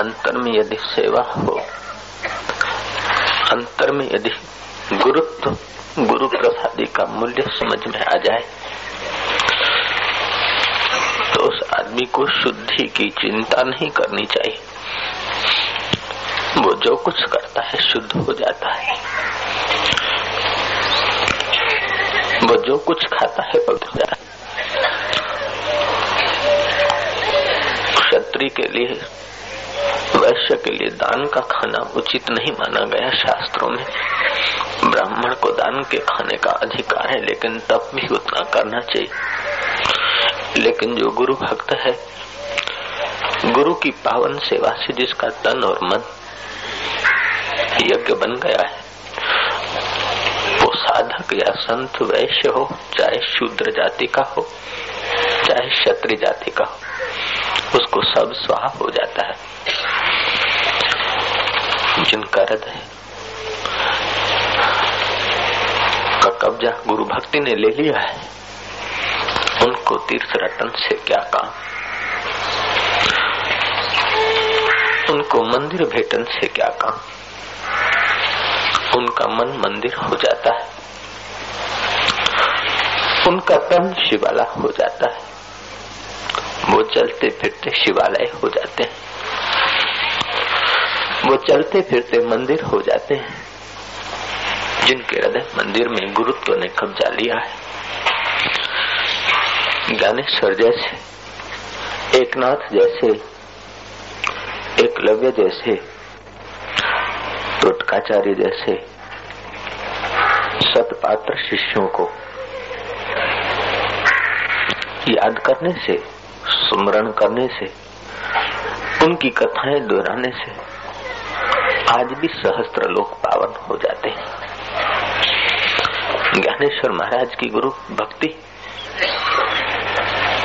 अंतर में यदि सेवा हो, अंतर में यदि गुरुत्व, गुरु प्रसादी का मूल्य समझ में आ जाए तो उस आदमी को शुद्धि की चिंता नहीं करनी चाहिए। वो जो कुछ करता है, शुद्ध हो जाता है। वो जो कुछ खाता है, पवित्र हो जाता है। क्षत्रिय के लिए वैश्य के लिए दान का खाना उचित नहीं माना गया शास्त्रों में। ब्राह्मण को दान के खाने का अधिकार है, लेकिन तब भी उतना करना चाहिए। लेकिन जो गुरु भक्त है, गुरु की पावन सेवा से जिसका तन और मन यज्ञ बन गया है, वो साधक या संत वैश्य हो, चाहे शूद्र जाति का हो, चाहे क्षत्रिय जाति का हो, उसको सब स्वाहा हो जाता है। जिनका हृदय का कब्जा गुरु भक्ति ने ले लिया है। उनको तीर्थ रटन से क्या काम? उनको मंदिर भेटन से क्या काम? उनका मन मंदिर हो जाता है। उनका तन शिवाला हो जाता है। वो चलते फिरते शिवालय हो जाते हैं। वो चलते फिरते मंदिर हो जाते हैं। जिनके हृदय मंदिर में गुरुत्व ने कब्जा लिया है। ज्ञानेश्वर जैसे, एकनाथ जैसे एकलव्य जैसे टोटकाचार्य जैसे, सतपात्र शिष्यों को याद करने से, सुमरण करने से, उनकी कथाएँ दोहराने से आज भी सहस्त्र लोग पावन हो जाते हैं। ज्ञानेश्वर महाराज की गुरु भक्ति।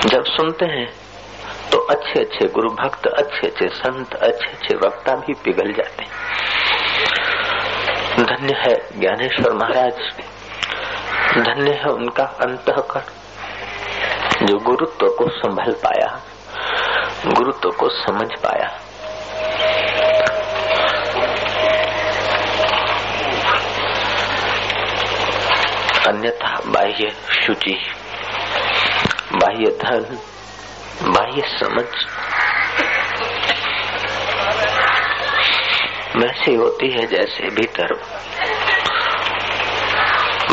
जब सुनते हैं तो अच्छे अच्छे गुरु भक्त अच्छे अच्छे संत अच्छे अच्छे वक्ता भी पिघल जाते हैं। धन्य है ज्ञानेश्वर महाराज। धन्य है उनका अंतकरण। जो गुरुत्व को संभल पाया, गुरुत्व को समझ पाया अन्यथा बाह्य शुचि, बाह्य धन, बाह्य समझ। वैसे होती है जैसे भीतर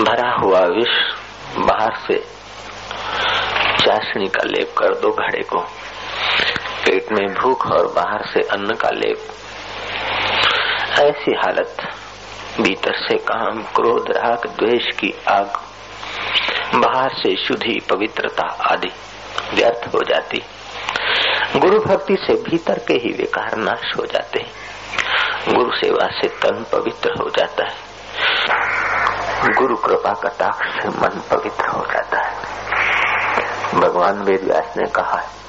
भरा हुआ विष बाहर से चाशनी का लेप कर दो घड़े को। पेट में भूख और बाहर से अन्न का लेप। ऐसी हालत भीतर से काम, क्रोध, राग, द्वेष की आग, बाहर से शुद्धि, पवित्रता आदि व्यर्थ हो जाती। गुरु भक्ति से भीतर के ही विकार नाश हो जाते हैं। गुरु सेवा से तन पवित्र हो जाता है। गुरु कृपा का कटाक्ष से मन पवित्र हो जाता है। भगवान वेद व्यास ने कहा है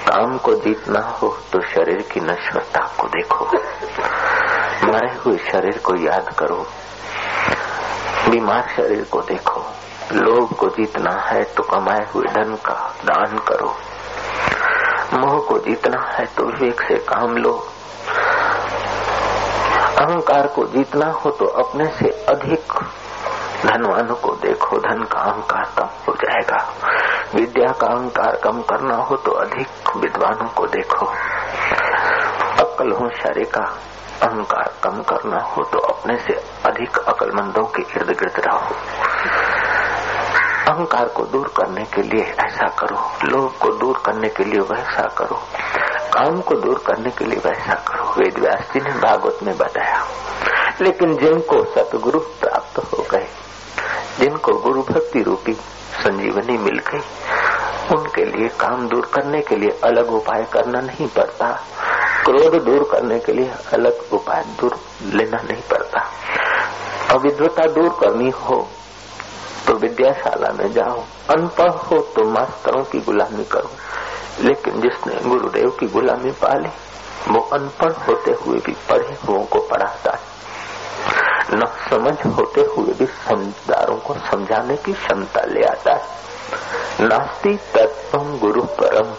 काम को जीतना हो तो शरीर की नश्वरता को देखो। मरे हुए शरीर को याद करो, बीमार शरीर को देखो, लोभ को जीतना है तो कमाए हुए धन का दान करो, मोह को जीतना है तो विवेक से काम लो, अहंकार को जीतना हो तो अपने से अधिक धनवानों को देखो, धन का अहंकार कम हो जाएगा, विद्या का अहंकार कम करना हो तो अधिक विद्वानों को देखो अक्ल होशियारी का अहंकार कम करना हो तो अपने से अधिक अकलमंदों के इर्द गिर्द रहो। अहंकार को दूर करने के लिए ऐसा करो। लोभ को दूर करने के लिए वैसा करो। काम को दूर करने के लिए वैसा करो। वेद व्यास जी ने भागवत में बताया। लेकिन जिनको सतगुरु प्राप्त हो गए, जिनको गुरु भक्ति रूपी संजीवनी मिल गई, उनके लिए काम दूर करने के लिए अलग उपाय करना नहीं पड़ता। क्रोध दूर करने के लिए अलग उपाय दूर लेना नहीं पड़ता। अविद्वता दूर करनी हो तो विद्याशाला में जाओ, अनपढ़ हो तो मास्तरों की गुलामी करो। लेकिन जिसने गुरुदेव की गुलामी पाली, वो अनपढ़ होते हुए भी पढ़े हुओं को पढ़ाता है। न समझ होते हुए भी समझदारों को समझाने की क्षमता ले आता है। नास्ती तत्व गुरु परम।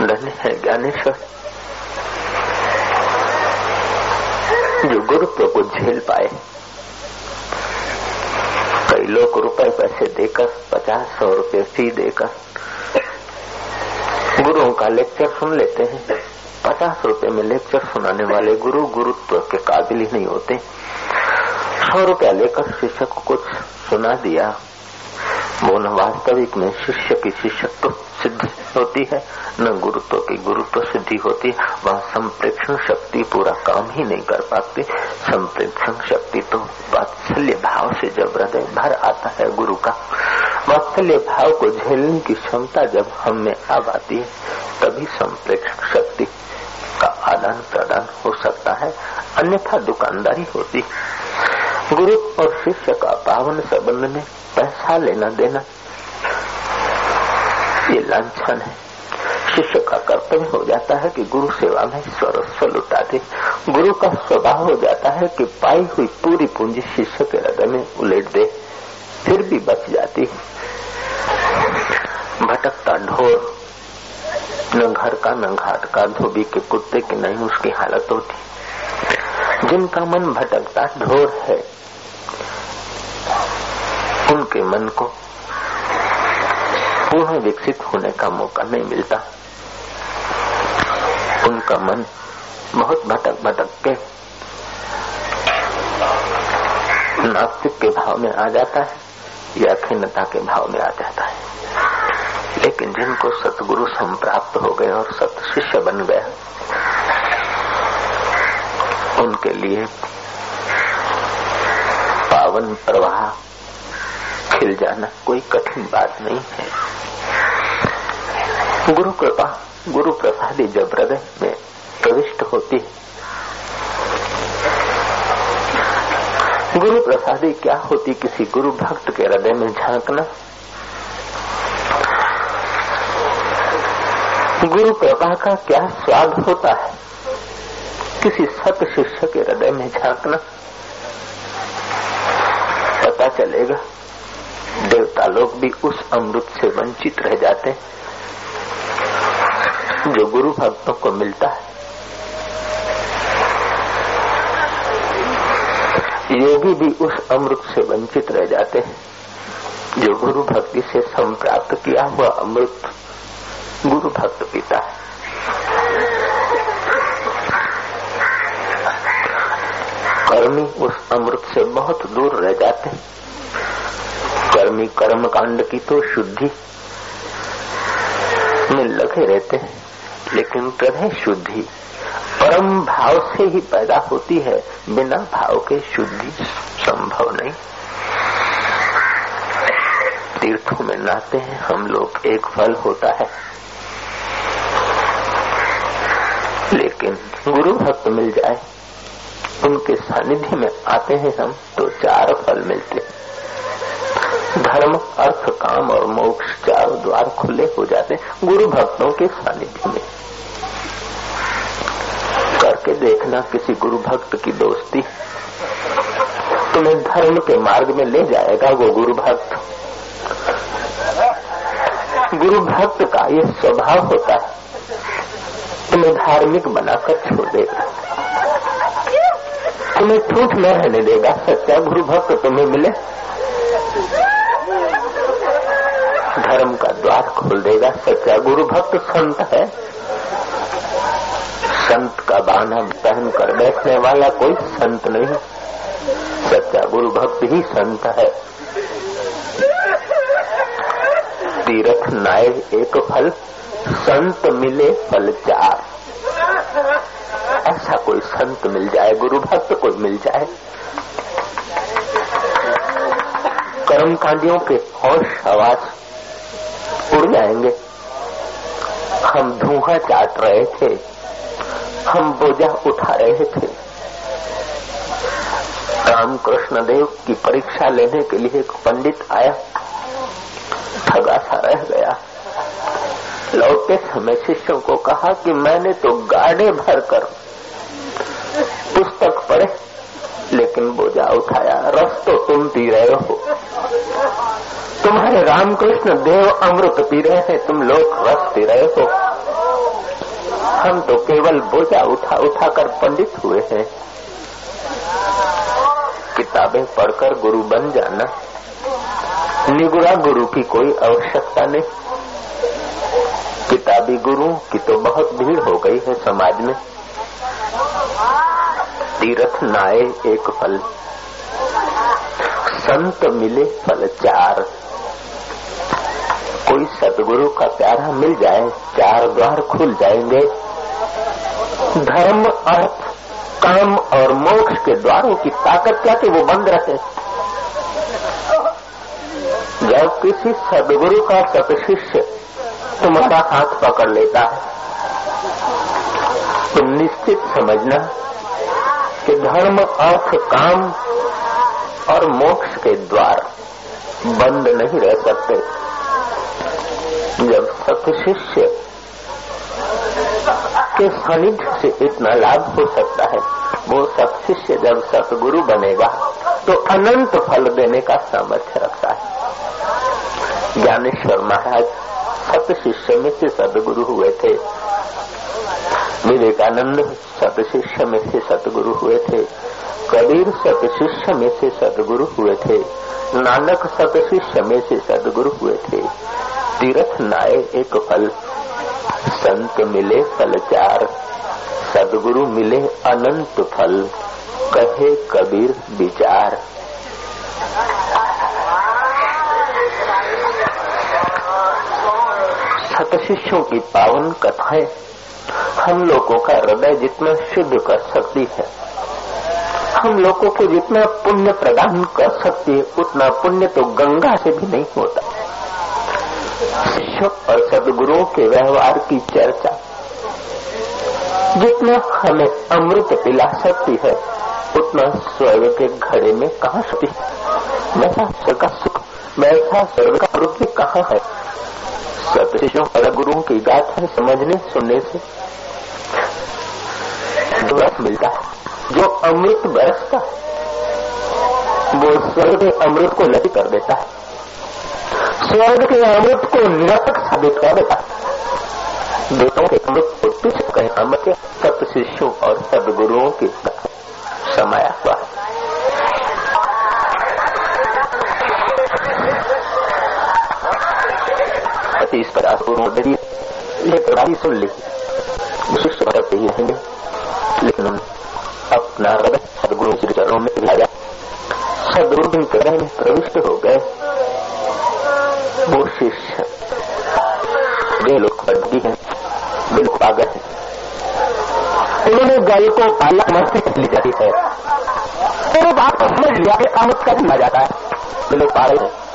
धन्य है ज्ञानेश्वर जो गुरुत्व को झेल पाए। कई लोग रुपए पैसे देकर, पचास सौ रुपए फ़ी देकर, गुरुओं का लेक्चर सुन लेते हैं। पचास रुपए में लेक्चर सुनाने वाले गुरु गुरुत्व के काबिल ही नहीं होते। सौ रुपया लेकर शिक्षक को कुछ सुना दिया। न वास्तविक में शिष्य की शिष्यत्व सिद्ध होती है, न गुरुत्व की गुरुत्व सिद्धि होती है, वह संप्रेक्षण शक्ति पूरा काम ही नहीं कर पाती। संप्रेक्षण शक्ति तो वात्सल्य भाव से जब हृदय भर आता है गुरु का। वात्सल्य भाव को झेलने की क्षमता जब हम में आ आती है, तभी संप्रेक्षण शक्ति का आदान प्रदान हो सकता है, अन्यथा दुकानदारी होती गुरु और शिष्य का पावन संबंध में पैसा लेना देना, ये लाछन है। शिष्य का कर्तव्य हो जाता है कि गुरु सेवा में स्वरस्व लुटा दे गुरु का स्वभाव हो जाता है कि पाई हुई पूरी पूंजी शिष्य के हृदय में उलेट दे, फिर भी बच जाती। भटकता ढोर न घर का न घाट का, धोबी के कुत्ते की नहीं उसकी हालत होती। जिनका मन भटकता ढोर है उनके मन को पूर्ण विकसित होने का मौका नहीं मिलता। उनका मन बहुत भटक भटक के नास्तिक के भाव में आ जाता है या खिन्नता के भाव में आ जाता है। लेकिन जिनको सतगुरु संप्राप्त हो गए और सत शिष्य बन गए, उनके लिए पावन प्रवाह खिल जाना, कोई कठिन बात नहीं है। गुरु कृपा, गुरु प्रसादी जब हृदय में प्रविष्ट होती है। गुरु प्रसादी क्या होती किसी गुरु भक्त के हृदय में झांकना? गुरु कृपा का क्या स्वाद होता है? किसी सत शिष्य के हृदय में झांकना? पता चलेगा। देवता लोग भी उस अमृत से वंचित रह जाते जो गुरु भक्तों को मिलता है। योगी भी उस अमृत से वंचित रह जाते हैं, जो गुरु भक्ति से संप्राप्त किया हुआ अमृत गुरु भक्त पिता है। कर्मी उस अमृत से बहुत दूर रह जाते हैं। कर्मी कर्म कांड की तो शुद्धि में लगे रहते हैं, लेकिन हृदय शुद्धि परम भाव से ही पैदा होती है, बिना भाव के शुद्धि संभव नहीं। तीर्थों में नहाते हैं, हम लोग एक फल होता है। लेकिन गुरु भक्त मिल जाए, उनके सानिध्य में आते हैं हम तो चार फल मिलते हैं। धर्म, अर्थ, काम और मोक्ष चारों द्वार खुले हो जाते गुरु भक्तों के सानिध्य में। करके देखना किसी गुरु भक्त की दोस्ती। तुम्हें धर्म के मार्ग में ले जाएगा वो गुरु भक्त। गुरु भक्त का ये स्वभाव होता है, तुम्हें धार्मिक बनाकर छोड़ देगा। तुम्हें ठूठ न रहने देगा, सच्चा गुरु भक्त तुम्हें मिले। धर्म का द्वार खोल देगा। सच्चा गुरु भक्त संत है? संत का बाना पहन कर बैठने वाला कोई संत नहीं। सच्चा गुरु भक्त ही संत है। तीर्थ नाय एक फल, संत मिले फल चार। ऐसा कोई संत मिल जाए, गुरु भक्त कोई मिल जाए। कर्म कांडियों के होश आवाज़ जाएँगे। हम धुआँ चाट रहे थे। हम बोझा उठा रहे थे। रामकृष्ण देव की परीक्षा लेने के लिए एक पंडित आया। ठगा सा रह गया। लौटते समय शिष्यों को कहा कि मैंने तो गाड़े भर कर पुस्तक पढ़े, लेकिन बोझा उठाया। रस तो तुम पी रहे हो। तुम्हारे रामकृष्ण देव अमृत पी रहे हैं, तुम लोग रस पी रहे हो। हम तो केवल बोझा उठा उठा कर पंडित हुए हैं। किताबें पढ़कर गुरु बन जाना। निगुरा गुरु की कोई आवश्यकता नहीं। किताबी गुरु की तो बहुत भीड़ हो गई है समाज में। तीर्थ नाए एक फल संत मिले फल चार। कोई सदगुरु का प्यारा मिल जाए, चार द्वार खुल जाएँगे। धर्म, अर्थ, काम और मोक्ष के द्वारों की ताकत क्या कि वो बंद रहे? जब किसी सदगुरु का सतशिष्य तुम्हारा हाथ पकड़ लेता है तो निश्चित समझना कि धर्म, अर्थ, काम और मोक्ष के द्वार बंद नहीं रह सकते। जब सतशिष्य के सानिध्य से इतना लाभ हो सकता है। वो सत शिष्य जब सतगुरु बनेगा तो अनंत फल देने का सामर्थ्य रखता है। ज्ञानेश्वर महाराज सत शिष्य में से सदगुरु हुए थे। विवेकानंद सत शिष्य में से सतगुरु हुए थे। कबीर सत शिष्य में से सदगुरु हुए थे। नानक सत शिष्य में से सदगुरु हुए थे। तीर्थ नाये एक फल। संत मिले फल चार सदगुरु मिले अनंत फल, कहे कबीर विचार। सत शिष्यों की पावन कथाएँ, हम लोगों का हृदय जितना शुद्ध कर सकती है। हम लोगों को जितना पुण्य प्रदान कर सकती है, उतना पुण्य तो गंगा से भी नहीं होता। शिष्य और सदगुरुओं के व्यवहार की चर्चा, जितना हमें अमृत पिला सकती है, उतना स्वर्ग के घड़े में कहा सकती वैसा स्वर्ग का सुख वैसा स्वर्ग का अमृत कहाँ है? सतशिष्यों और गुरुओं की गाथा समझने, सुनने से मिलता है। जो अमृत बरसता है, वो स्वर्ग अमृत को नदी कर देता है। स्वर्ग के अमृत को निरतक साबित कर देता। देवों के अमृत को तुझ कहे अमृत सत शिष्यों और सदगुरुओं के समाया हुआ इस पर पूर्ण ये प्रणाली सुन ली विशिष्ट करते ही रहेंगे लेकिन हम अपना हृदय सदगुरु श्री चरणों में सदगुरु के में प्रविष्ट हो गए। वो शिष्य वे लोग बदगी है। बिल्कुल लोग पागल है। उन्होंने गल को पाला, मस्ती ली जाती है। तो बात समझ लिया कि काम उसका भी मज़ा जाता है। वे लोग पागल है।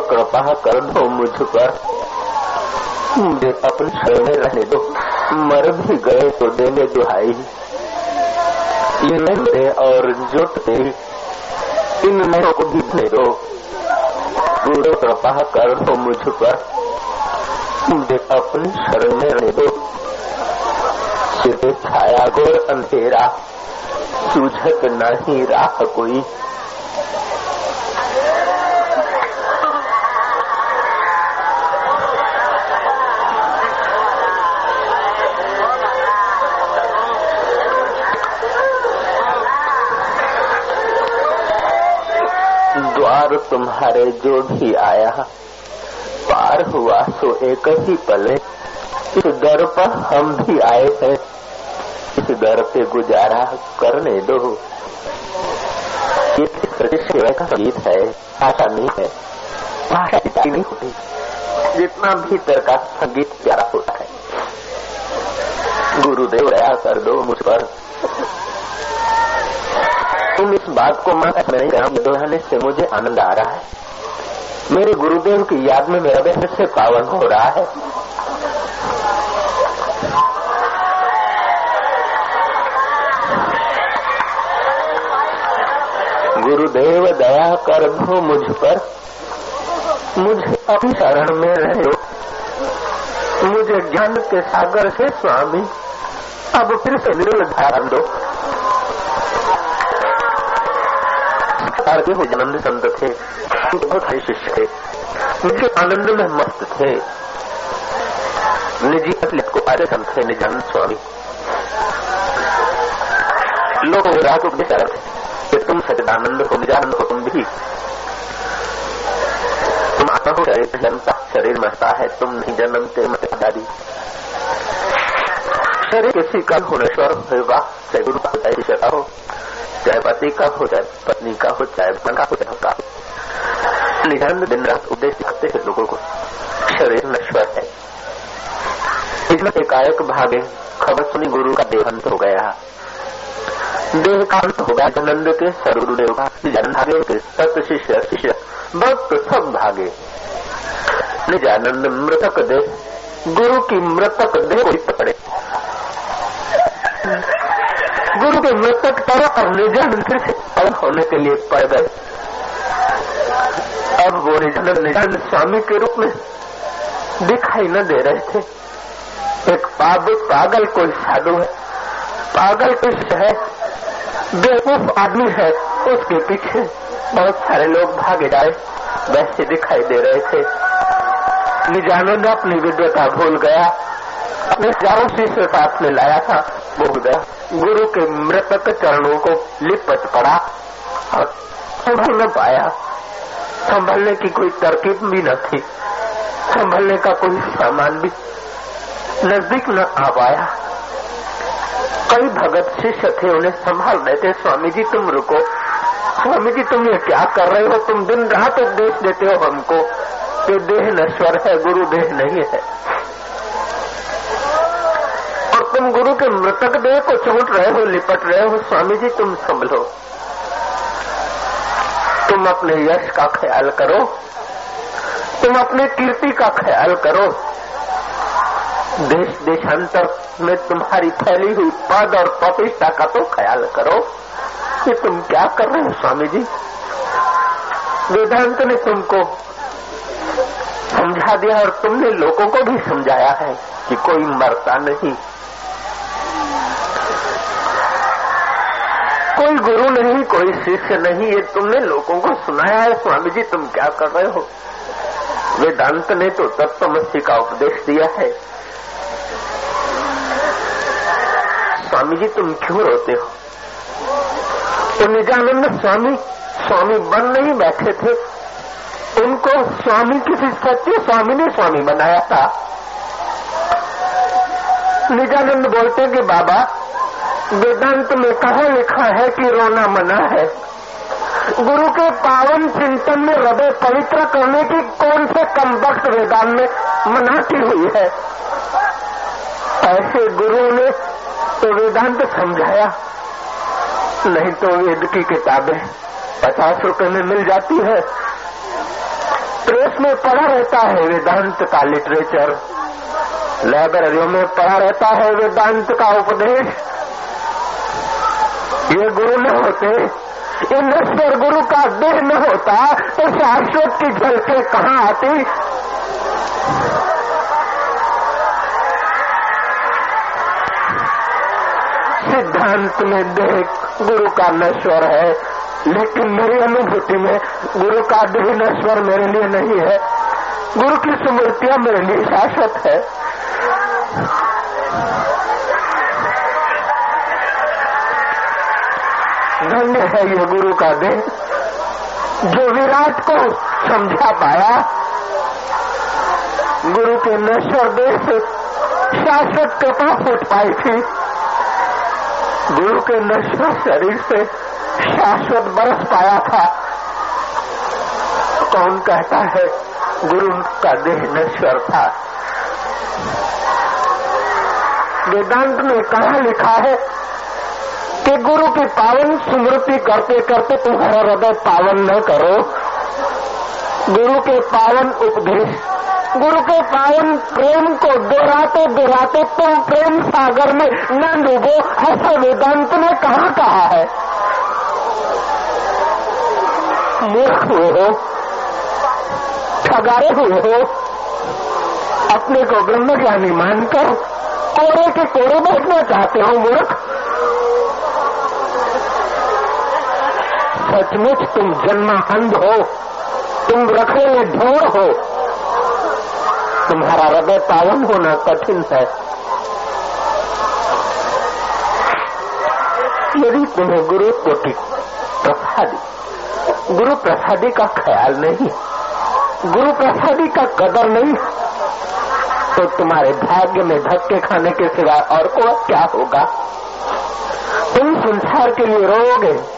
कृपा कर दो मुझ पर। मुझे अपने शरण रहने दो। मर भी गए तो देने दुहाई। ये और जुटते इन नयों को बीतने दो। गुरु कृपा कर दो मुझ पर। मुझे अपनी शरण में रहने दो। सिर छाया गोर अंधेरा। सूझत नहीं राह कोई। तुम्हारे जो भी आया। पार हुआ सो एक ही पले। इस दर पर हम भी आए हैं। इस दर पे गुजारा करने दो। ये गीत है। आशा नहीं है। नहीं होती। जितना भीतर का संगीत प्यारा होता है। गुरुदेव, दया कर दो मुझ पर। तुम इस बात को मैं नहीं कहा दोहराने से मुझे आनंद आ रहा है। मेरे गुरुदेव की याद में मेरा बेहद से पावन हो रहा है। गुरुदेव, दया कर दो मुझ पर। मुझे अपनी शरण में रहे। मुझे ज्ञान के सागर से स्वामी, अब फिर से निर्मल ध्यान दो हो जन्म संत थे। बहुत सारे शिष्य थे। उनके आनंद में मस्त थे। निजी असलियत को आरे संत थे, निजानंद स्वामी। लोग रात उपदेश थे कि तुम सचिदानंद हो, निजानंद हो तुम भी। तुम आत्मा हो, शरीर जन्मता शरीर मरता है, तुम नहीं जन्मते, मत दादी शरीर किसी का भुवनेश्वर होगा चाहे गुरु का का हो चाहे पति का हो चाहे पत्नी का हो चाहे मन का हो चाहे का निजानंद दिन रात उपदेश दिखाते हैं लोगों को। शरीर नश्वर है। इसमें एकाएक भागे, खबर सुनी गुरु का देहांत हो गया। देह कांत हो गया जनंद के सदगुरुदेव का जन भागे के सत शिष्य शिष्य, भक्त सब भागे। निजानंद मृतक देह गुरु की मृतक देह को पड़े गुरु के मृतक पर और निजानंद फिर से अलग होने के लिए पड़ गए। अब वो निजानंद निजानंद स्वामी के रूप में दिखाई न दे रहे थे। एक पागल कोई साधु है। पागल कुछ है, बेवकूफ़ आदमी है, उसके पीछे बहुत सारे लोग भागे जाए, वैसे दिखाई दे रहे थे। निजानंद अपनी विद्वता भूल गया। अपने चारों शिष्य साथ में लाया था, भूल गया। गुरु के मृतक चरणों को लिपट पड़ा और संभल न पाया। संभलने की कोई तरकीब भी न थी। संभलने का कोई सामान भी नज़दीक न आ पाया। कई भगत शिष्य थे, उन्हें संभाल रहे थे स्वामी जी तुम रुको। स्वामी जी तुम ये क्या कर रहे हो? तुम दिन रात उपदेश देते हो हमको। कि देह नश्वर है, गुरु देह नहीं है। तुम गुरु के मृतक देह को चोट रहे हो, लिपट रहे हो स्वामी जी तुम संभलो। तुम अपने यश का ख्याल करो। तुम अपने कीर्ति का ख्याल करो। देश देशांतर में तुम्हारी फैली हुई पद और प्रतिष्ठा का तो ख्याल करो। कि तुम क्या कर रहे हो स्वामी जी वेदांत ने तुमको समझा दिया और तुमने लोगों को भी समझाया है कि कोई मरता नहीं कोई गुरु नहीं, कोई शिष्य नहीं, ये तुमने लोगों को सुनाया है, स्वामी जी, तुम क्या कर रहे हो? वेदांत ने तो तत्वमसी का उपदेश दिया है। स्वामी जी, तुम क्यों रोते हो? तो निजानंद स्वामी स्वामी बन नहीं बैठे थे। उनको स्वामी किसी सत्य स्वामी ने स्वामी बनाया था। निजानंद बोलते कि बाबा वेदांत में कहा लिखा है कि रोना मना है। गुरु के पावन चिंतन में हृदय पवित्र करने की कौन से कम वक्त वेदांत में मनाती हुई है? ऐसे गुरु ने तो वेदांत समझाया। नहीं तो वेद की किताबें पचास रुपए में मिल जाती है। प्रेस में पड़ा रहता है वेदांत का लिटरेचर। लाइब्रेरियों में पड़ा रहता है वेदांत का उपदेश। ये गुरु न होते ईश्वर गुरु का देह न होता तो शाश्वत की झलके कहाँ आती? सिद्धांत में देह गुरु का नश्वर है, लेकिन मेरी अनुभूति में गुरु का देह नश्वर मेरे लिए नहीं है। गुरु की स्मृतियाँ मेरे लिए शाश्वत है। धन्य है ये गुरु का देह, जो विराट को समझा पाया। गुरु के नश्वर देह से शाश्वत कृपा फूट पाई थी। गुरु के नश्वर शरीर से शाश्वत बरस पाया था। कौन कहता है, गुरु का देह नश्वर था? वेदांत में कहा लिखा है कि गुरु की पावन स्मृति करते करते तुम्हारा हृदय पावन न करो। गुरु के पावन उपदेश गुरु के पावन प्रेम को दोहराते दोहराते तुम प्रेम सागर में न डूबो ऐसा वेदांत ने कहा कहा है? मूर्ख हुए हो, ठगारे हुए हो, अपने को ब्रह्म ज्ञानी मानकर कोरे के कोरे बैठना चाहते हो मूर्ख। सचमुच तुम जन्मा अंध हो, तुम रखे में ढोर हो। तुम्हारा हृदय पावन होना कठिन है। यदि तुम्हें गुरु कोटि प्रसादी, गुरु प्रसादी का ख्याल नहीं, गुरु प्रसादी का कदर नहीं तो तुम्हारे भाग्य में धक्के खाने के सिवा और को क्या होगा? तुम संसार के लिए रोगे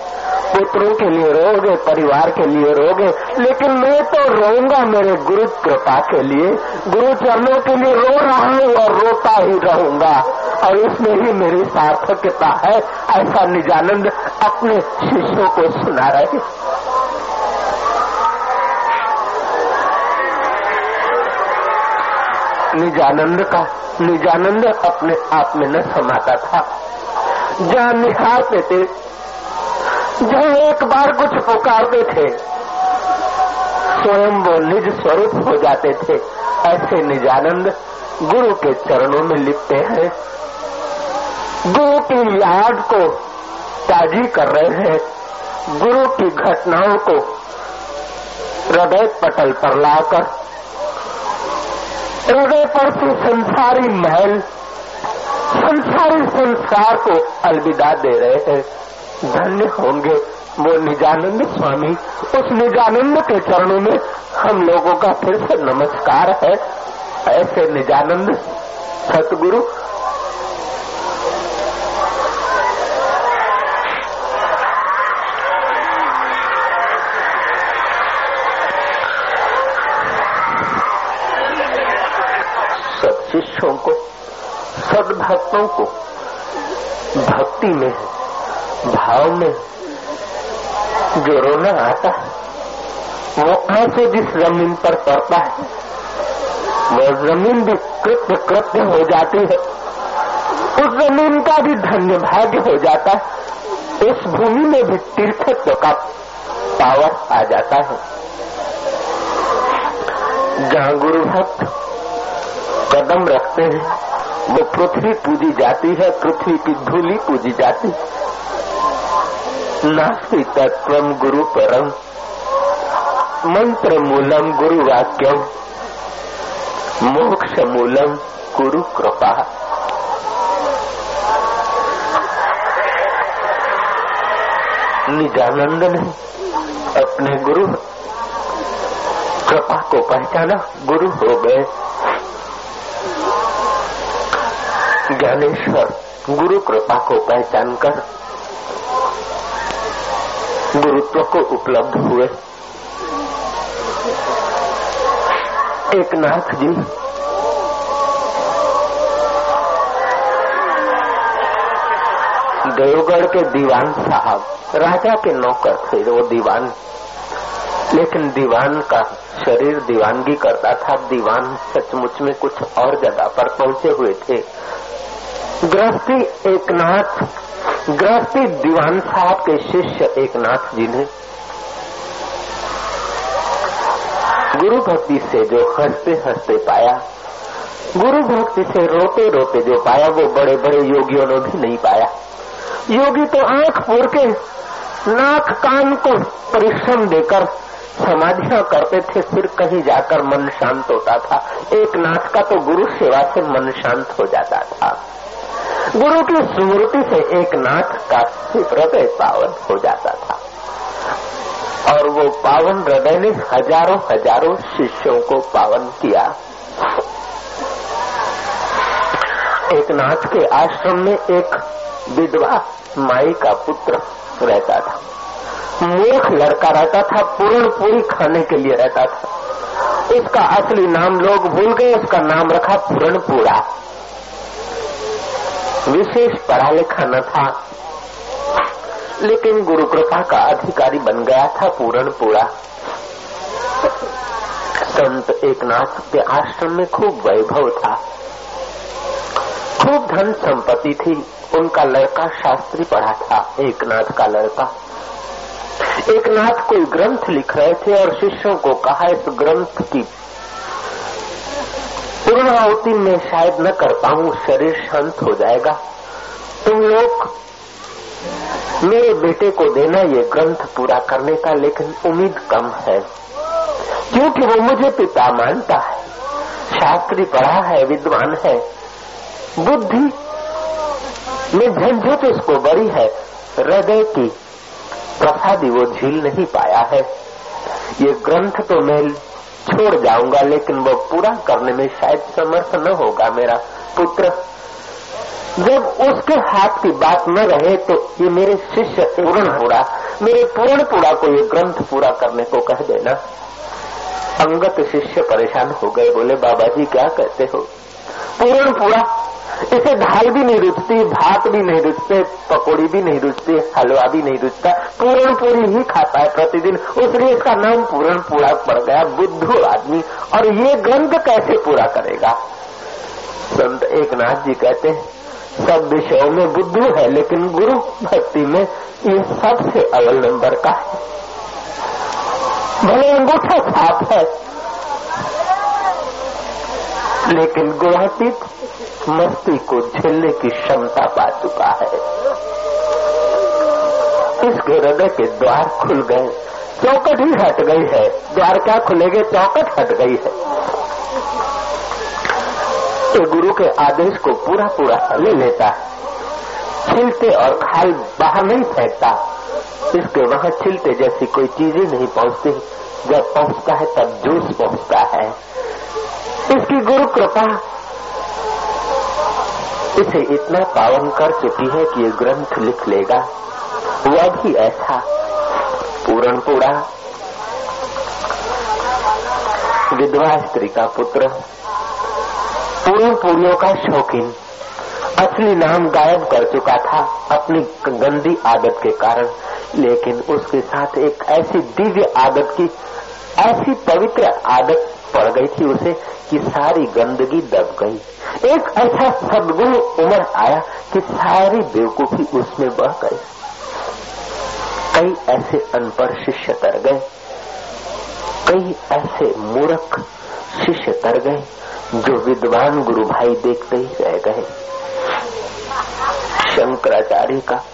पुत्रों के लिए रोगे, परिवार के लिए रोगे, लेकिन मैं तो रोऊँगा मेरे गुरु कृपा के लिए। गुरु चरणों के लिए रो रहा हूँ और रोता ही रहूँगा। और इसमें ही मेरी सार्थकता है, ऐसा निजानंद अपने शिष्यों को सुना रहे। निजानंद का, निजानंद अपने आप में न समाता था। जहाँ निहारते थे जहाँ एक बार कुछ पुकारते थे, स्वयं वो निज स्वरूप हो जाते थे। ऐसे निजानंद गुरु के चरणों में लिपते हैं। गुरु की याद को ताजी कर रहे हैं। गुरु की घटनाओं को हृदय पटल पर लाकर, हृदय पर से संसारी महल संसारी संसार को अलविदा दे रहे हैं। धन्य होंगे वो निजानंद स्वामी। उस निजानंद के चरणों में हम लोगों का फिर से नमस्कार है। ऐसे निजानंद, सतगुरु। सब शिष्यों को सदभक्तों को, भक्ति में भाव में जो रोना आता है, वो आँसू जिस ज़मीन पर पड़ता है, वो ज़मीन भी कृत्य कृत्य हो जाती है। उस ज़मीन का भी धन्य भाग्य हो जाता है। उस भूमि में भी तीर्थत्व का पावर आ जाता है। जहाँ गुरु भक्त कदम रखते हैं, वो पृथ्वी पूजी जाती है, पृथ्वी की धूली पूजी जाती है। नास्ति तत्व गुरु परम मंत्र मूलम गुरु वाक्यम मोक्ष मूलम गुरु कृपा निजानंद ने अपने गुरु। कृपा को पहचाना, गुरु हो गए। ज्ञानेश्वर, गुरु कृपा को पहचान कर। गुरुत्व को उपलब्ध हुए। एक नाथ जी। देवगढ़ के दीवान साहब, राजा के नौकर थे, वो दीवान। लेकिन दीवान का शरीर दीवानगी करता था। दीवान सचमुच में कुछ और जगह पर पहुँचे हुए थे। गृहस्थी एक नाथ गृहस्थी दीवान साहब के शिष्य एक नाथ जी ने गुरु भक्ति से जो हँसते हँसते पाया, गुरु भक्ति से रोते रोते जो पाया, वो बड़े बड़े योगियों ने भी नहीं पाया। योगी तो आँख फोड़ के नाक कान को परिश्रम देकर समाधियाँ करते थे, फिर कहीं जाकर मन शांत होता था। एक नाथ का तो गुरु सेवा से मन शांत हो जाता था। गुरु की स्मृति से एक नाथ का हृदय पावन हो जाता था। और वो पावन हृदय ने हज़ारों हज़ारों शिष्यों को पावन किया। एक नाथ के आश्रम में एक विधवा माई का पुत्र रहता था। मूर्ख लड़का रहता था, पूर्ण पूरी खाने के लिए रहता था। उसका असली नाम लोग भूल गए, उसका नाम रखा पूर्णपुरा विशेष पढ़ा लिखा न था। लेकिन गुरु कृपा का अधिकारी बन गया था पूरण पूरा संत एक नाथ के आश्रम में खूब वैभव था। खूब धन संपत्ति थी। उनका लड़का शास्त्री पढ़ा था एक नाथ का लड़का। एक नाथ कोई ग्रंथ लिख रहे थे और शिष्यों को कहा इस ग्रंथ की पूर्ण पूर्णावती में शायद न कर पाऊँ शरीर शांत हो जाएगा। तुम लोग मेरे बेटे को देना ये ग्रंथ पूरा करने का, लेकिन उम्मीद कम है। क्योंकि वो मुझे पिता मानता है, शास्त्री पढ़ा है, विद्वान है। बुद्धि में झंझट उसको बड़ी है, हृदय की प्रसादी वो झील नहीं पाया है। ये ग्रंथ तो मैं छोड़ जाऊँगा, लेकिन वो पूरा करने में शायद समर्थ न होगा मेरा पुत्र। जब उसके हाथ की बात न रहे तो ये मेरे शिष्य पूर्ण पूरा, मेरे पूर्ण पूरा को ये ग्रंथ पूरा करने को कह देना। अंगत शिष्य परेशान हो गए, बोले, बाबा जी, क्या कहते हो? पूर्ण पूरा इसे दाल भी नहीं रुचती, भात भी नहीं रुचते, पकौड़ी भी नहीं रुचती, हलवा भी नहीं रुचता पूरण पूरी ही खाता है प्रतिदिन। उसलिए इसका नाम पूरण पूरा पड़ गया, बुद्धू आदमी। और ये ग्रंथ कैसे पूरा करेगा? संत एक नाथ जी कहते हैं, सब विषयों में बुद्धू है, लेकिन गुरु भक्ति में ये सबसे अव्वल नंबर का है। भले अंगूठा साफ़ है, लेकिन गुणातीत मस्ती को झेलने की क्षमता पा चुका है। इसके हृदय के द्वार खुल गए। चौकट ही हट गई है। द्वार क्या खुलेगे? चौकट हट गई है। तो गुरु के आदेश को पूरा पूरा ले लेता। है छिलते और खाल बाहर नहीं फेंकता। इसके वहाँ छिलते जैसी कोई चीज़ें नहीं पहुँचती। जब पहुँचता है, तब जूस पहुँचता है। इसकी गुरु कृपा इसे इतना पावन कर चुकी है कि ये ग्रंथ लिख लेगा। वह भी ऐसा। पूरण पूरा। विधवा स्त्री का पुत्र। पूर्ण पूर्णियों का शौकीन। असली नाम गायब कर चुका था अपनी गंदी आदत के कारण। लेकिन उसके साथ एक ऐसी दिव्य आदत की, ऐसी पवित्र आदत पड़ गई थी उसे कि सारी गंदगी दब गई। एक ऐसा सदगुण उमर आया कि सारी बेवकूफ़ी उसमें बह गई। कई ऐसे अनपढ़ शिष्य तर गए। कई ऐसे मूर्ख शिष्य तर गए, जो विद्वान गुरु भाई देखते ही रह गए। शंकराचार्य का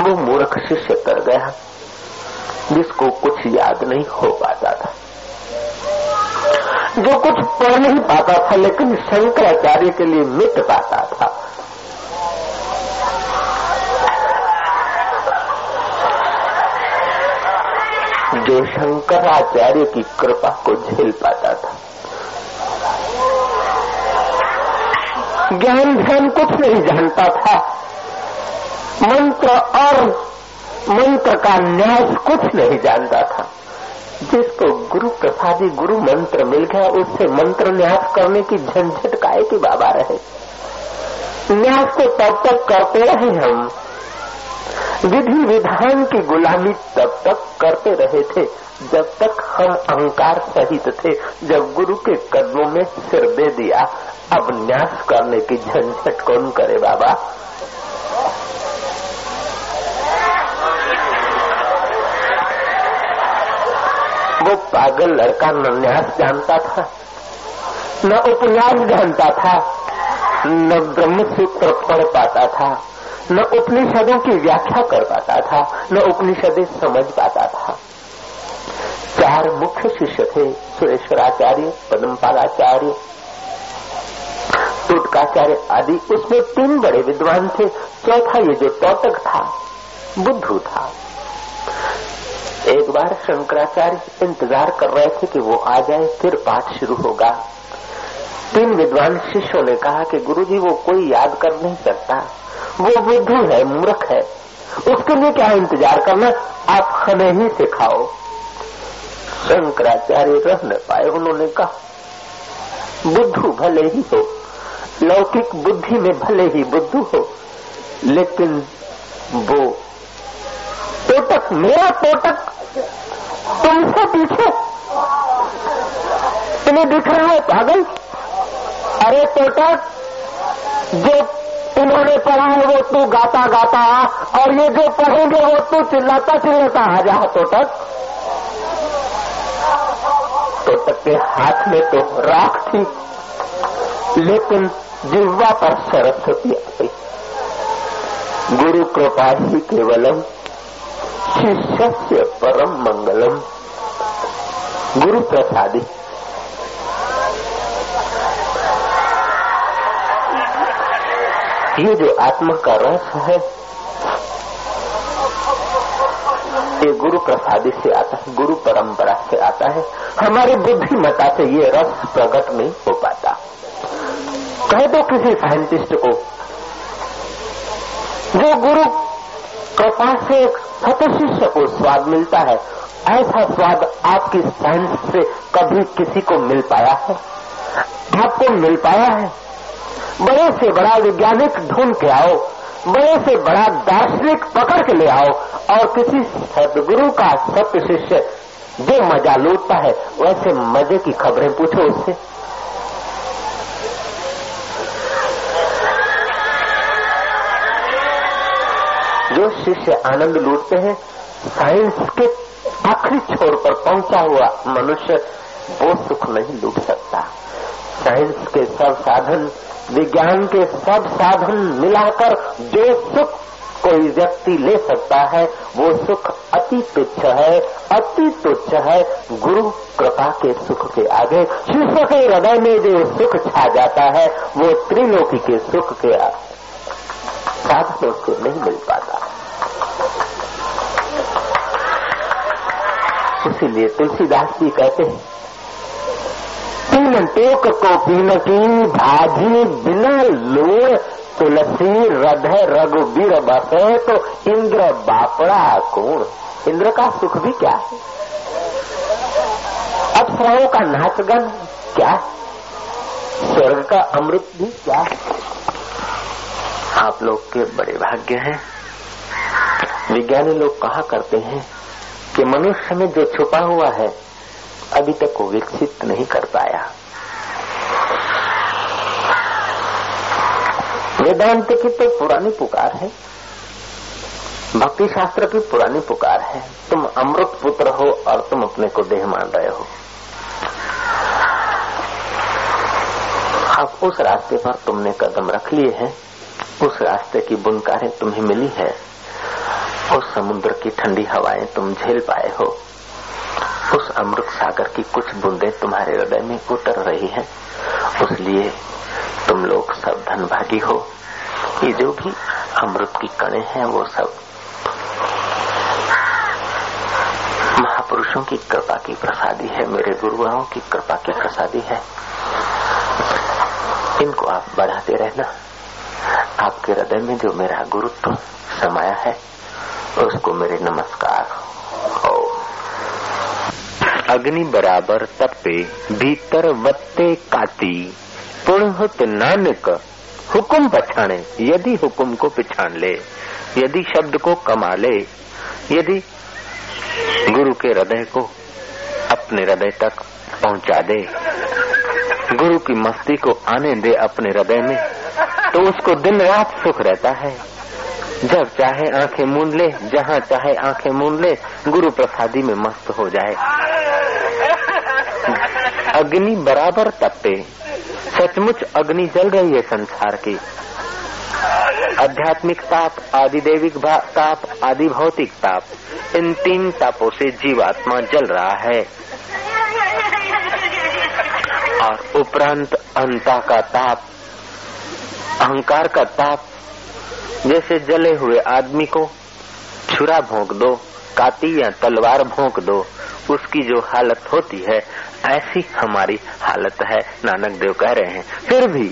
वो मूर्ख शिष्य तर गया, जिसको कुछ याद नहीं हो पाता था। जो कुछ पढ़ नहीं पाता था, लेकिन शंकराचार्य के लिए मिट पाता था। जो शंकराचार्य की कृपा को झेल पाता था। ज्ञान ध्यान कुछ नहीं जानता था। मंत्र और मंत्र का न्यास कुछ नहीं जानता था। जिसको गुरु प्रसादी गुरु मंत्र मिल गया, उससे मंत्र न्यास करने की झंझट काय की बाबा रहे? न्यास को तब तक करते रहे हम। विधि विधान की गुलामी तब तक करते रहे थे, जब तक हम अहंकार सहित थे। जब गुरु के कदमों में सिर दे दिया, अब न्यास करने की झंझट कौन करे बाबा? पागल लड़का न न्यास जानता था, न उपन्यास जानता था, न ब्रह्म सूत्र पढ़ पाता था, न उपनिषदों की व्याख्या कर पाता था, न उपनिषदें समझ पाता था। चार मुख्य शिष्य थे, सुरेश्वराचार्य पदमपालाचार्य टुटकाचार्य आदि। उसमें तीन बड़े विद्वान थे, चौथा ये जो टोटक था, बुद्धू था। एक बार शंकराचार्य इंतज़ार कर रहे थे कि वो आ जाए, फिर पाठ शुरू होगा। तीन विद्वान शिष्यों ने कहा कि गुरुजी, वो कोई याद कर नहीं सकता। वो बुद्धू है, मूर्ख है। उसके लिए क्या इंतज़ार करना? आप हमें ही सिखाओ। शंकराचार्य रह न पाए, उन्होंने कहा, बुद्धू भले ही हो, लौकिक बुद्धि में भले ही बुद्धू हो, लेकिन वो टोटक मेरा टोटक तुमसे पीछे। तुम्हें दिख रहा है पागल? अरे टोटक जो इन्होंने पढ़ा है वो तू गाता गाता, और ये जो पढ़ेंगे वो तू चिल्लाता चिल्लाता, आ जा तक तोटक के हाथ में तो राख थी, लेकिन जिह्वा पर सरस्वती आ गई। गुरु कृपा ही केवलम शिष्य परम मंगलम। गुरु प्रसादी। ये जो आत्मा का रस है, ये गुरु प्रसादी से आता है, गुरु परंपरा से आता है। हमारी बुद्धिमता से ये रस प्रकट नहीं हो पाता। कह दो किसी साइंटिस्ट को, जो गुरु कृपा से सत शिष्य को स्वाद मिलता है। ऐसा स्वाद आपकी साइंस से कभी किसी को मिल पाया है? आपको मिल पाया है? बड़े से बड़ा वैज्ञानिक ढूंढ के आओ, बड़े से बड़ा दार्शनिक पकड़ के ले आओ, और किसी सदगुरु का सत्य शिष्य जो मज़ा लूटता है, वैसे मज़े की खबरें पूछो उससे। जो शिष्य आनंद लूटते हैं साइंस के आखिरी छोर पर पहुँचा हुआ मनुष्य, वो सुख नहीं लूट सकता। साइंस के सब साधन, विज्ञान के सब साधन मिलाकर जो सुख कोई व्यक्ति ले सकता है, वो सुख अति तुच्छ है, अति तुच्छ है। गुरु कृपा के सुख के आगे, शिष्य के हृदय में जो सुख छा जाता है, वो त्रिलोकी के सुख के साधनों से नहीं मिल पाता। इसीलिए तुलसीदास जी कहते हैं, तीन टेक को पीन की भाजी बिना लोड़ तुलसी, रधे, रघुबीर, बसे तो इंद्र बापड़ा कौन? इंद्र का सुख भी क्या है? अप्सराओं का नाचगन क्या स्वर्ग का अमृत भी क्या है? आप लोग के बड़े भाग्य हैं। विज्ञानी लोग कहा करते हैं कि मनुष्य में जो छुपा हुआ है, अभी तक वो विकसित नहीं कर पाया। वेदांत की तो पुरानी पुकार है। भक्ति शास्त्र की पुरानी पुकार है। तुम अमृत पुत्र हो और तुम अपने को देह मान रहे हो। अब उस रास्ते पर तुमने कदम रख लिए हैं। उस रास्ते की बुनकारें तुम्हें मिली है। उस समुद्र की ठंडी हवाएँ तुम झेल पाए हो। उस अमृत सागर की कुछ बूंदें तुम्हारे हृदय में उतर रही हैं। उसलिए तुम लोग सब धनभागी हो। ये जो भी अमृत की कणे हैं, वो सब महापुरुषों की कृपा की प्रसादी है, मेरे गुरुओं की कृपा की प्रसादी है। इनको आप बढ़ाते रहना। आपके हृदय में जो मेरा गुरुत्व समाया है उसको मेरे नमस्कार अग्नि बराबर तपे, भीतर वत्ते काती। पुणहुत नानक, हुकुम पछाणे। यदि हुकुम को पिछाण ले, यदि शब्द को कमा ले यदि गुरु के हृदय को अपने हृदय तक पहुँचा दे, गुरु की मस्ती को आने दे अपने हृदय में तो उसको दिन रात सुख रहता है। जब चाहे आँखें मूंद ले, जहाँ चाहे आँखें मूंद ले, गुरु प्रसादी में मस्त हो जाए। अग्नि बराबर तपे। सचमुच अग्नि जल रही है संसार की। आध्यात्मिक ताप आदि देविक ताप आदि भौतिक ताप, इन तीन तापों से जीवात्मा जल रहा है। और उपरांत अंता का ताप, अहंकार का ताप जैसे जले हुए आदमी को छुरा भोंक दो, काती या तलवार भोंक दो, उसकी जो हालत होती है, ऐसी हमारी हालत है, नानक देव कह रहे हैं। फिर भी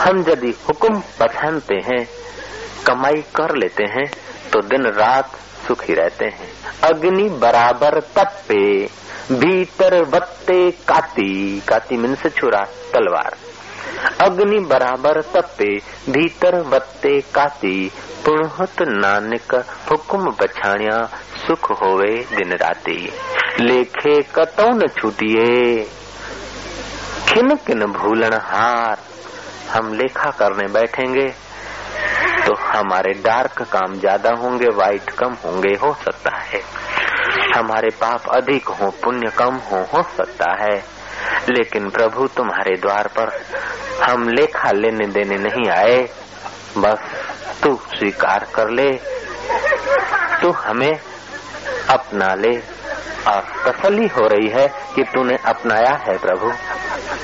हम यदि हुक्म पहनते हैं, कमाई कर लेते हैं तो दिन रात सुखी रहते हैं। अग्नि बराबर तपे, भीतर बत्ते काती काती मिन से छुरा, तलवार। अग्नि बराबर तपे भीतर बत्ते काती। पुणहत नानक हुक्म बछाणिया, सुख होवे दिन राती। लेखे कतौ न छूटिए? किन किन भूलन हार? हम लेखा करने बैठेंगे तो हमारे डार्क काम ज़्यादा होंगे, वाइट कम होंगे, हो सकता है। हमारे पाप अधिक हो, पुण्य कम हो हो सकता है। लेकिन प्रभु तुम्हारे द्वार पर हम लेखा लेने देने नहीं आए। बस तू स्वीकार कर ले। तू हमें अपना ले। और तसली हो रही है कि तूने अपनाया है प्रभु।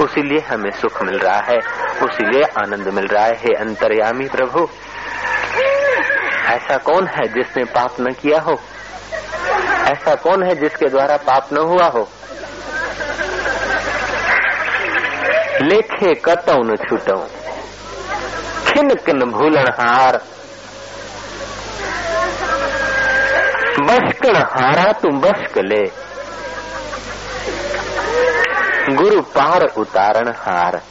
उसीलिए हमें सुख मिल रहा है। उसीलिए आनंद मिल रहा है। हे अंतर्यामी प्रभु, ऐसा कौन है जिसने पाप न किया हो? ऐसा कौन है जिसके द्वारा पाप न हुआ हो? लेखे कतौ न छूटो। खिन किन भूलन हार। बशकण हारा तू बशक ले। गुरु पार उतारण हार।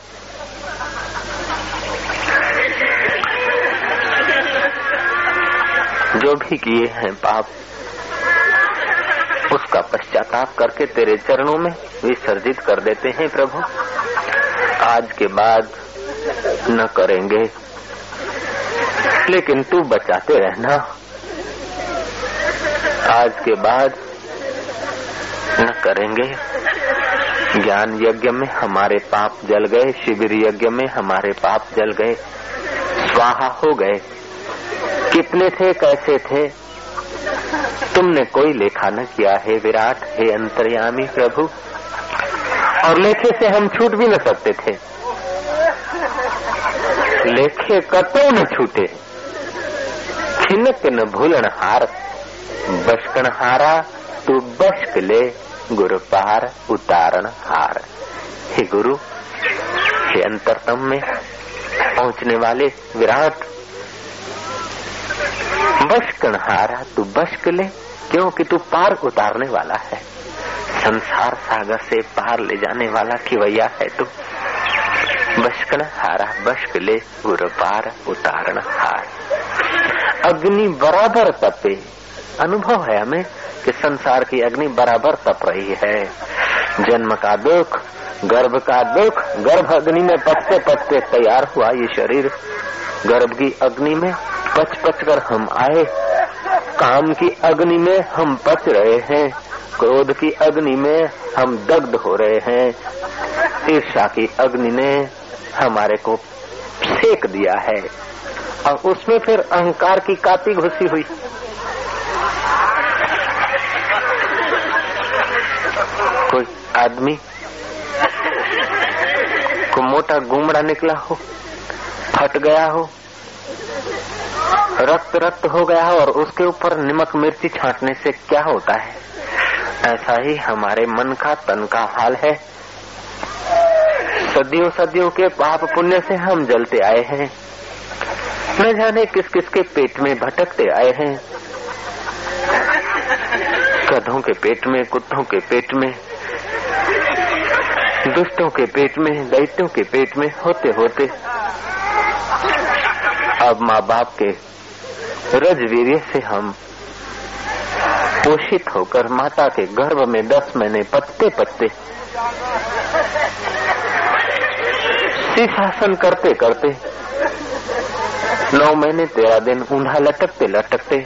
जो भी किए हैं पाप, उसका पश्चाताप करके तेरे चरणों में विसर्जित कर देते हैं प्रभु। आज के बाद न करेंगे। लेकिन तू बचाते रहना। आज के बाद न करेंगे। ज्ञान यज्ञ में हमारे पाप जल गए, शिविर यज्ञ में हमारे पाप जल गए। स्वाहा हो गए। कितने थे, कैसे थे? तुमने कोई लेखा न किया, है विराट, हे अंतर्यामी प्रभु। और लेखे से हम छूट भी न सकते थे। लेखे कतो न छूटे। खिनक न भूलन हार बशकन हारा, तू बशक ले गुरु पार उतारण हार। हे गुरु, हे अंतरतम में पहुँचने वाले विराट बशकन हारा तू बशक ले, क्योंकि तू पार उतारने वाला है। संसार सागर से पार ले जाने वाला की खिवैया है तू। बशकन हारा, बशक ले गुरु पार उतारण हार। अग्नि बराबर तपे। अनुभव है हमें कि संसार की अग्नि बराबर तप रही है। जन्म का दुख, गर्भ का दुख, गर्भ अग्नि में पचते पचते तैयार हुआ ये शरीर। गर्भ की अग्नि में पच पच कर हम आए। काम की अग्नि में हम पच रहे हैं। क्रोध की अग्नि में हम दग्ध हो रहे हैं। ईर्षा की अग्नि ने हमारे को सेक दिया है। और उसमें फिर अहंकार की काती घुसी हुई। कोई आदमी को मोटा गुमड़ा निकला हो, फट गया हो रक्त रक्त हो गया हो, और उसके ऊपर नमक मिर्ची छांटने से क्या होता है? ऐसा ही हमारे मन का तन का हाल है। सदियों सदियों के पाप पुण्य से हम जलते आए हैं। न जाने किस किस के पेट में भटकते आए हैं। गधों के पेट में, कुत्तों के पेट में, दुष्टों के पेट में, दैत्यों के पेट में होते होते। अब माँ बाप के रजवीर्य से हम पोषित होकर माता के गर्भ में दस महीने पत्ते पत्ते शीशासन करते करते नौ महीने, तेरह दिन ऊंधा लटकते लटकते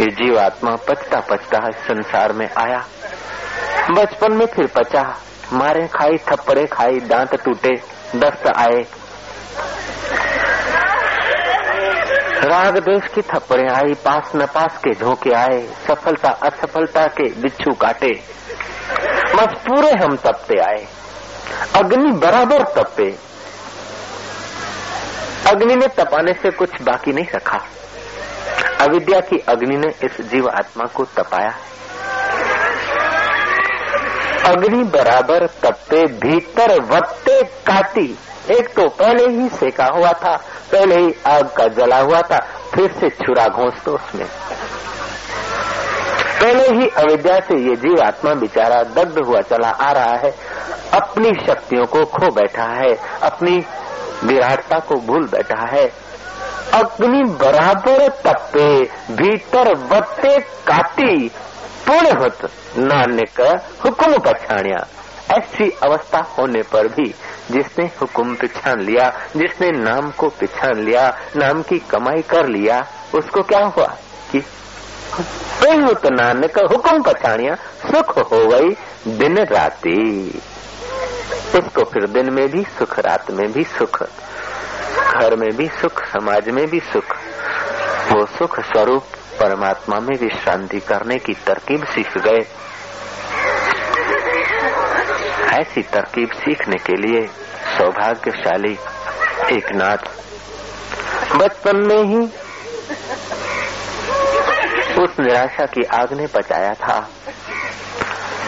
ये जीवात्मा पचता पचता संसार में आया। बचपन में फिर पचा, मारे खाई, थप्पड़े खाई, दांत टूटे, दस्त आए राग देश की थप्पड़े आई, पास न पास के झोंके आए, सफलता असफलता के बिच्छू काटे। बस पूरे हम तपते आए, अग्नि बराबर तपे अग्नि ने तपाने से कुछ बाकी नहीं रखा। अविद्या की अग्नि ने इस जीव आत्मा को तपाया। अग्नि बराबर तपते, भीतर वत्ते काटी। एक तो पहले ही सेका हुआ था, पहले ही आग का जला हुआ था, फिर से छुरा घोंस तो उसमें पहले ही अविद्या से ये जीव आत्मा बिचारा दग्ध हुआ चला आ रहा है, अपनी शक्तियों को खो बैठा है, अपनी विराटता को भूल बैठा है। अग्नि बराबर तपे, भीतर वत्ते काटी पूर्ण होत नानक हुक्म पछाणिया। ऐसी अवस्था होने पर भी जिसने हुक्म पिछान लिया, जिसने नाम को पिछान लिया, नाम की कमाई कर लिया, उसको क्या हुआ कि कहीं तो नानक हुक्म पछाणिया, सुख हो गई दिन राती। उसको फिर दिन में भी सुख, रात में भी सुख, घर में भी सुख, समाज में भी सुख। वो सुख स्वरूप परमात्मा में विश्रांति करने की तरकीब सीख गए। ऐसी तरकीब सीखने के लिए सौभाग्यशाली एक नाथ। बचपन में ही उस निराशा की आग ने बचाया था।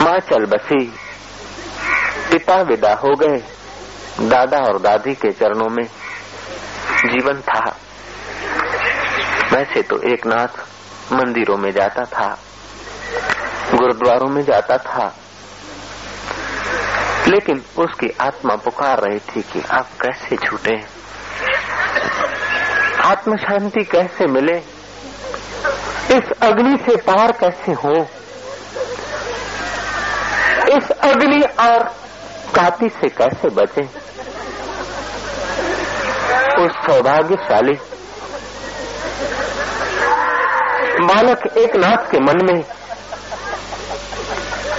माँ चल बसी। पिता विदा हो गए। दादा और दादी के चरणों में जीवन था। वैसे तो एक नाथ मंदिरों में जाता था, गुरुद्वारों में जाता था। लेकिन उसकी आत्मा पुकार रही थी कि आप कैसे छूटे? आत्म शांति कैसे मिले? इस अग्नि से पार कैसे हो? इस अग्नि और काती से कैसे बचे? उस सौभाग्यशाली बालक एक नाथ के मन में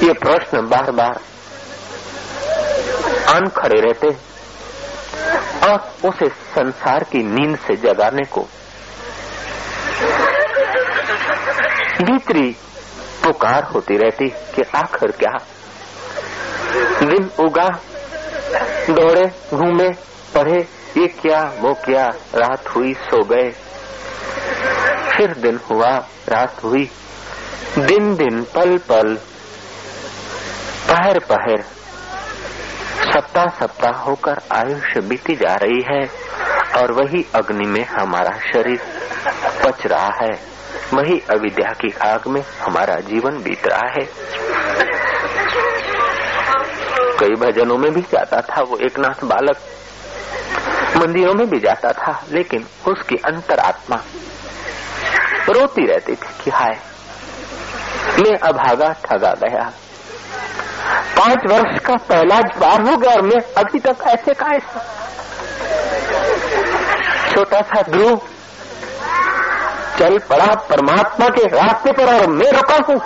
ये प्रश्न बार बार आन खड़े रहते हैं। और उसे संसार की नींद से जगाने को। भीतरी पुकार होती रहती कि आखिर क्या? दिन उगा, दौड़े, घूमे, पढ़े, ये क्या, वो क्या, रात हुई, सो गए। फिर दिन हुआ, रात हुई। दिन दिन पल पल, पहर पहर सप्ताह सप्ताह होकर आयुष्य बीती जा रही है और वही अग्नि में हमारा शरीर पच रहा है। वही अविद्या की आग में हमारा जीवन बीत रहा है। कई भजनों में भी जाता था वो एक नाथ बालक। मंदिरों में भी जाता था, लेकिन उसकी अंतरात्मा रोती रहती थी कि हाय, मैं अभागा ठगा गया। पाँच वर्ष का पहला बार हो गया और मैं अभी तक ऐसे का ऐसा छोटा सा ध्रुव। चल पड़ा परमात्मा के रास्ते पर और मैं रुका हूँ।